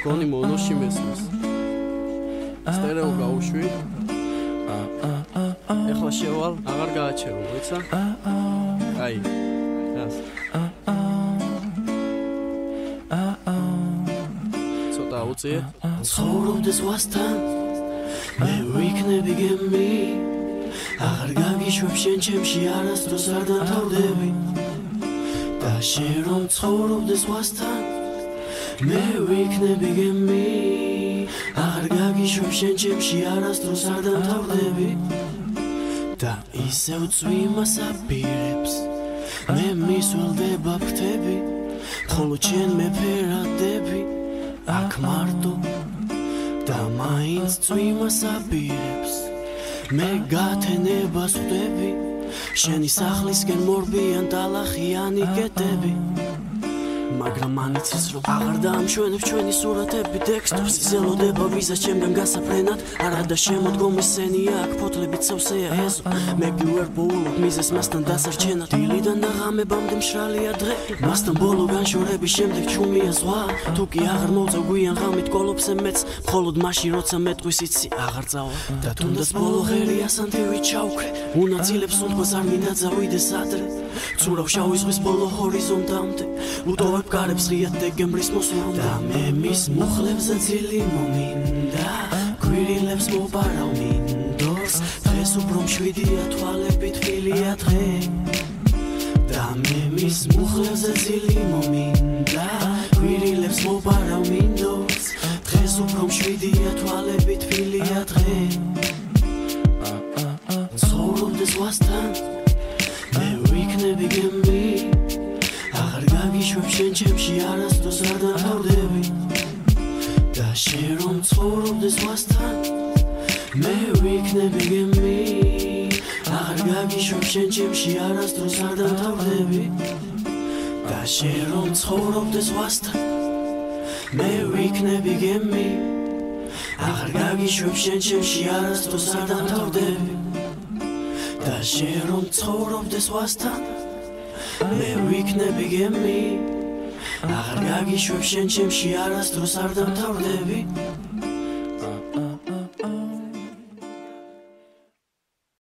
გონი მონოში მესმის. სტერეო გაუშვი. ეხლა შევალ აღარ გააჩერო ვიცა აი რას ცოტა უწიე ცხოვრობდეს ვასთან მე ვიქნები გემი. აღარ გაგიშვებ შენ ჩემში არასდროს არ დათავდები და შენ რომ ცხოვრობდეს ვასთან მე ვიქნები გემი აღარ გაგიშვებ შენ ჩემში არასდროს არ დათავდები და ისევ წვიმას აპირებს მე მისვლდება ფრთები ხოლო ჩემ მეფერადები აქ მარტო და მაინც წვიმას აპირებს. მე გათენებას ხვდები შენი სახლისკენ მორბიან ტალახიანი კეტები მაგრამ მან იცის რომ აღარ დაამშვენებ ჩვენი სურათები. ტექსტებს იზელოდება ვიზა ჩემგან გასაფრენად. არა და შემოდგომის სენია აქ ფოთლები ცევსეა ეზო მე კი ვერ ვბოლობ მიზეს მასთან დასარჩენად. დილიდან და ღამებამდე მშრალია დღე მასთან ბოლო განშორების შემდეგ ჩუმია ზღვა. თუ კი აღარ მოწევ გვიან ღამით კოლობზე მეც მხოლოდ მაშინ როცა მეტყვის იცი აღარ წავა. და თუნდაც ბოლო ღერი ასანთივი ჩავკრე უნაცილებს უთქვას არ მინდა წავიდეს ადრე. ცურავ შავი ზღვის ბოლო ჰორიზონტამდე. უტოვებ გარებს ღიად დეგემბრის მოსვლამ და მე მის მუხლებზე ძილი მომინდა. კვირილებს მოპარავ მინდორს. დღეს უფრო მშვიდია თვალები თბილია დღე. და მე მის მუხლებზე ძილი მომინდა. კვირილებს მოპარავ მინდორს. დღეს უფრო მშვიდია თვალები თბილია დღე. ცხოვრობდეს ვასთან. მე ვიქნები გემი აღარ გაგიშვებ შენ ჩემში არასდროს არ დათავდები და შენ რომ ცხოვრობდეს ვასთან მე ვიქნები გემი. აღარ გაგიშვებ შენ ჩემში არასდროს არ დათავდები და შენ რომ ცხოვრობდეს ვასთან მე ვიქნები გემი. აღარ გაგიშვებ შენ ჩემში არასდროს არ დათავდები და შენ რომ ცხოვრობდეს ვასთან მე ვიქნები გემი. აღარ გაგიშვებ შენ ჩემში არასდროს არ დამთავრდები